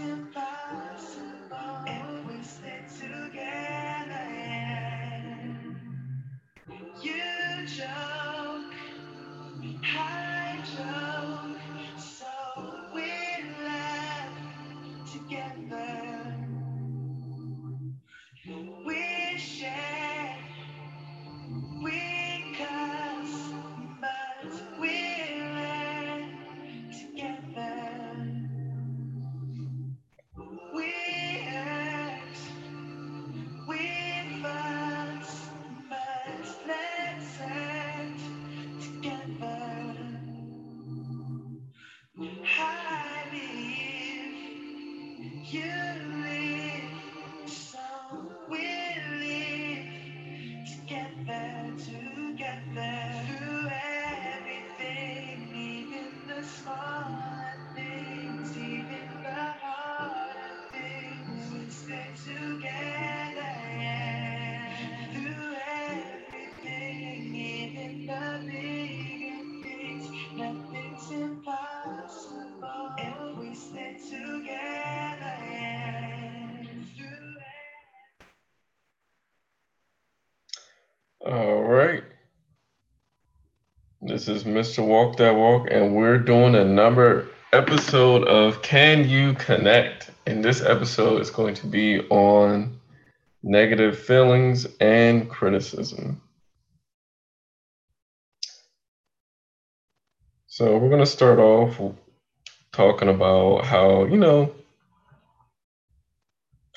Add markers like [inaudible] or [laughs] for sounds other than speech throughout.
nothing's I leave, you leave, This is Mr. Walk That Walk, and we're doing a number episode of Can You Connect? And this episode is going to be on negative feelings and criticism. So we're going to start off talking about how, you know,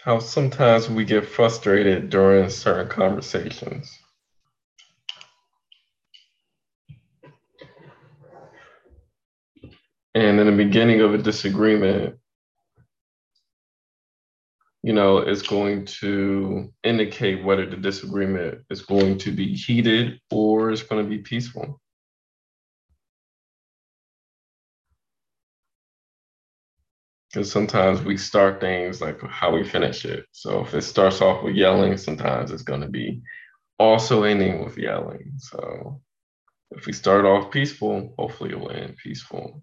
how sometimes we get frustrated during certain conversations. And in the beginning of a disagreement, you know, it's going to indicate whether the disagreement is going to be heated or it's going to be peaceful. Because sometimes we start things like how we finish it. So if it starts off with yelling, sometimes it's going to be also ending with yelling. So if we start off peaceful, hopefully it will end peaceful.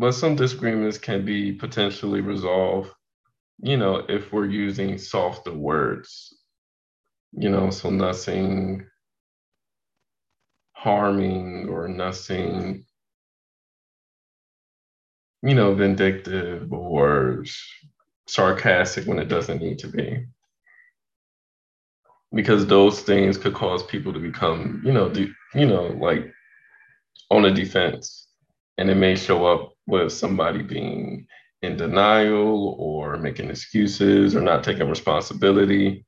But some disagreements can be potentially resolved, you know, if we're using softer words, you know, so nothing harming or nothing, you know, vindictive or sarcastic when it doesn't need to be. Because those things could cause people to become, you know, de- you know, like on a defense. And it may show up with somebody being in denial or making excuses or not taking responsibility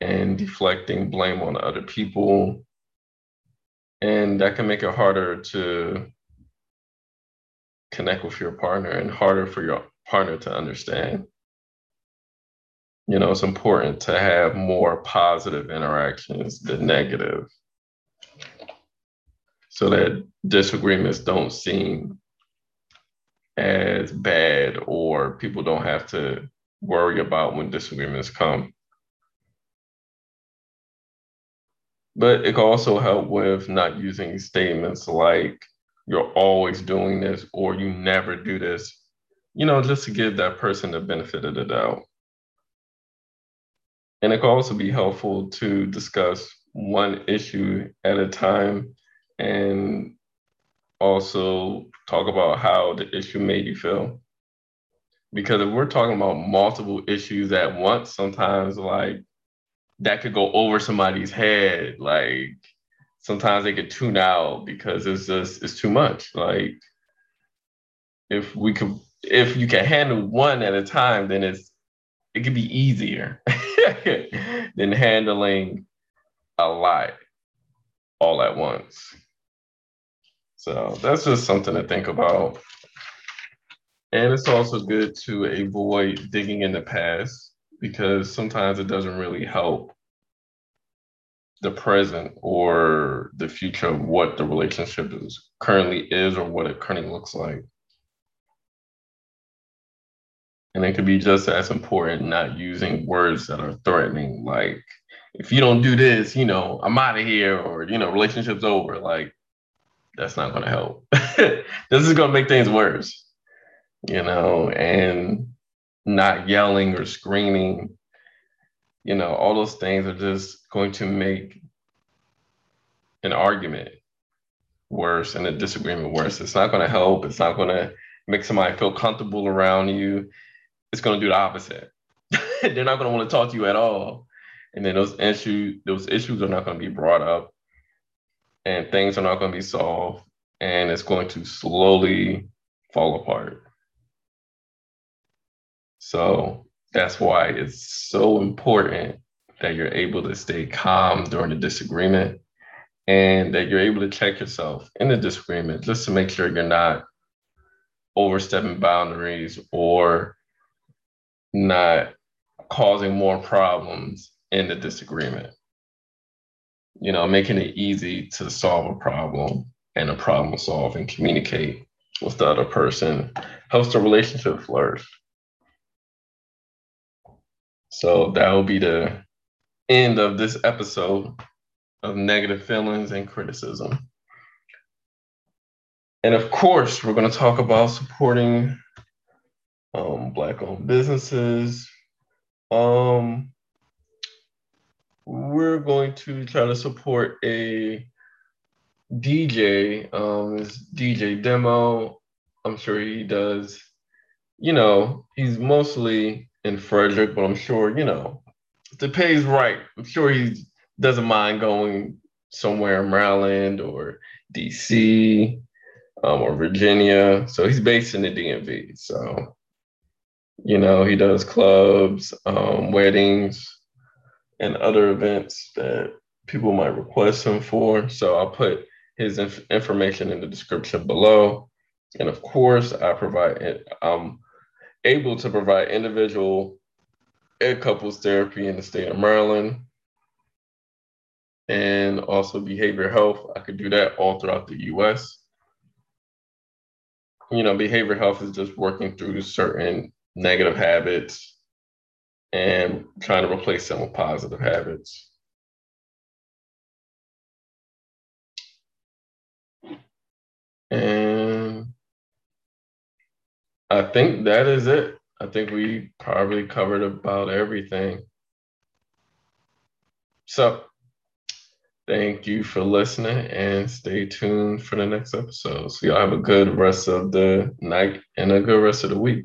and deflecting blame on other people. And that can make it harder to connect with your partner and harder for your partner to understand. You know, it's important to have more positive interactions than negative so that disagreements don't seem as bad or people don't have to worry about when disagreements come. But it can also help with not using statements like you're always doing this or you never do this, you know, just to give that person the benefit of the doubt. And it can also be helpful to discuss one issue at a time and also talk about how the issue made you feel. Because if we're talking about multiple issues at once, sometimes like that could go over somebody's head. Like sometimes they could tune out because it's just it's too much. Like if we could if you can handle one at a time, then it's it could be easier [laughs] than handling a lot all at once. So that's just something to think about. And it's also good to avoid digging in the past because sometimes it doesn't really help the present or the future of what the relationship is currently is or what it currently looks like. And it could be just as important not using words that are threatening, like if you don't do this, you know, I'm out of here, or you know, relationship's over. Like that's not gonna help. [laughs] this is gonna make things worse, you know, and not yelling or screaming, you know, all those things are just going to make an argument worse and a disagreement worse. It's not gonna help. It's not gonna make somebody feel comfortable around you it's going to do the opposite. [laughs] They're not going to want to talk to you at all. And then those issues, those issues are not going to be brought up, and things are not going to be solved, and it's going to slowly fall apart. So that's why it's so important that you're able to stay calm during the disagreement and that you're able to check yourself in the disagreement just to make sure you're not overstepping boundaries or not causing more problems in the disagreement. You know, making it easy to solve a problem and a problem solve and communicate with the other person helps the relationship flourish. So that will be the end of this episode of negative feelings and criticism. And of course, we're going to talk about supporting um, black owned businesses. Um, we're going to try to support a DJ, um, is DJ Demo. I'm sure he does, you know, he's mostly in Frederick, but I'm sure, you know, the pay's right, I'm sure he doesn't mind going somewhere in Maryland or DC um, or Virginia. So he's based in the DMV. So you know, he does clubs, um, weddings, and other events that people might request him for. So I'll put his inf- information in the description below. And of course, I provide. I'm able to provide individual and couples therapy in the state of Maryland and also behavior health. I could do that all throughout the US. You know, behavior health is just working through certain negative habits and trying to replace them with positive habits. And I think that is it. I think we probably covered about everything. So, thank you for listening and stay tuned for the next episode. So, y'all have a good rest of the night and a good rest of the week.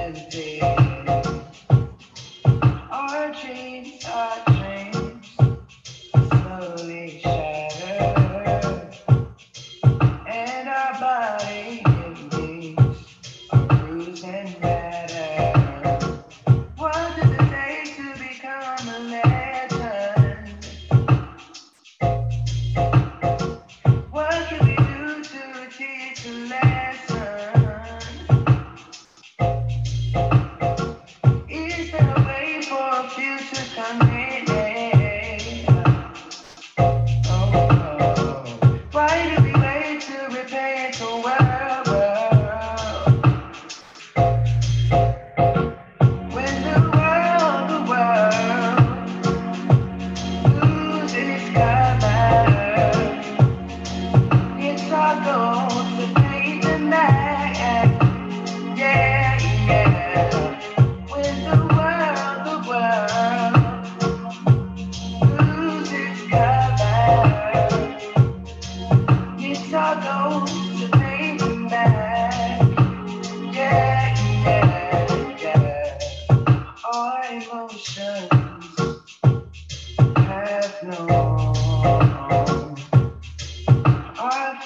so well.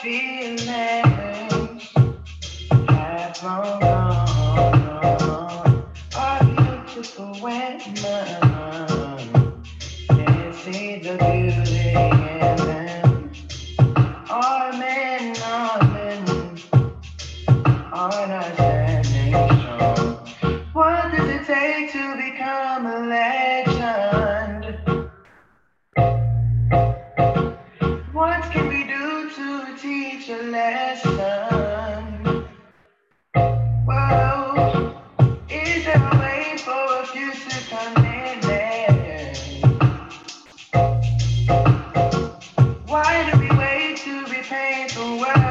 feelings have on. Are you just a? Can see the beauty in them? Men, are not standing strong. What does it take to become a legend? is there a way for to come? Why do we wait to repaint the world?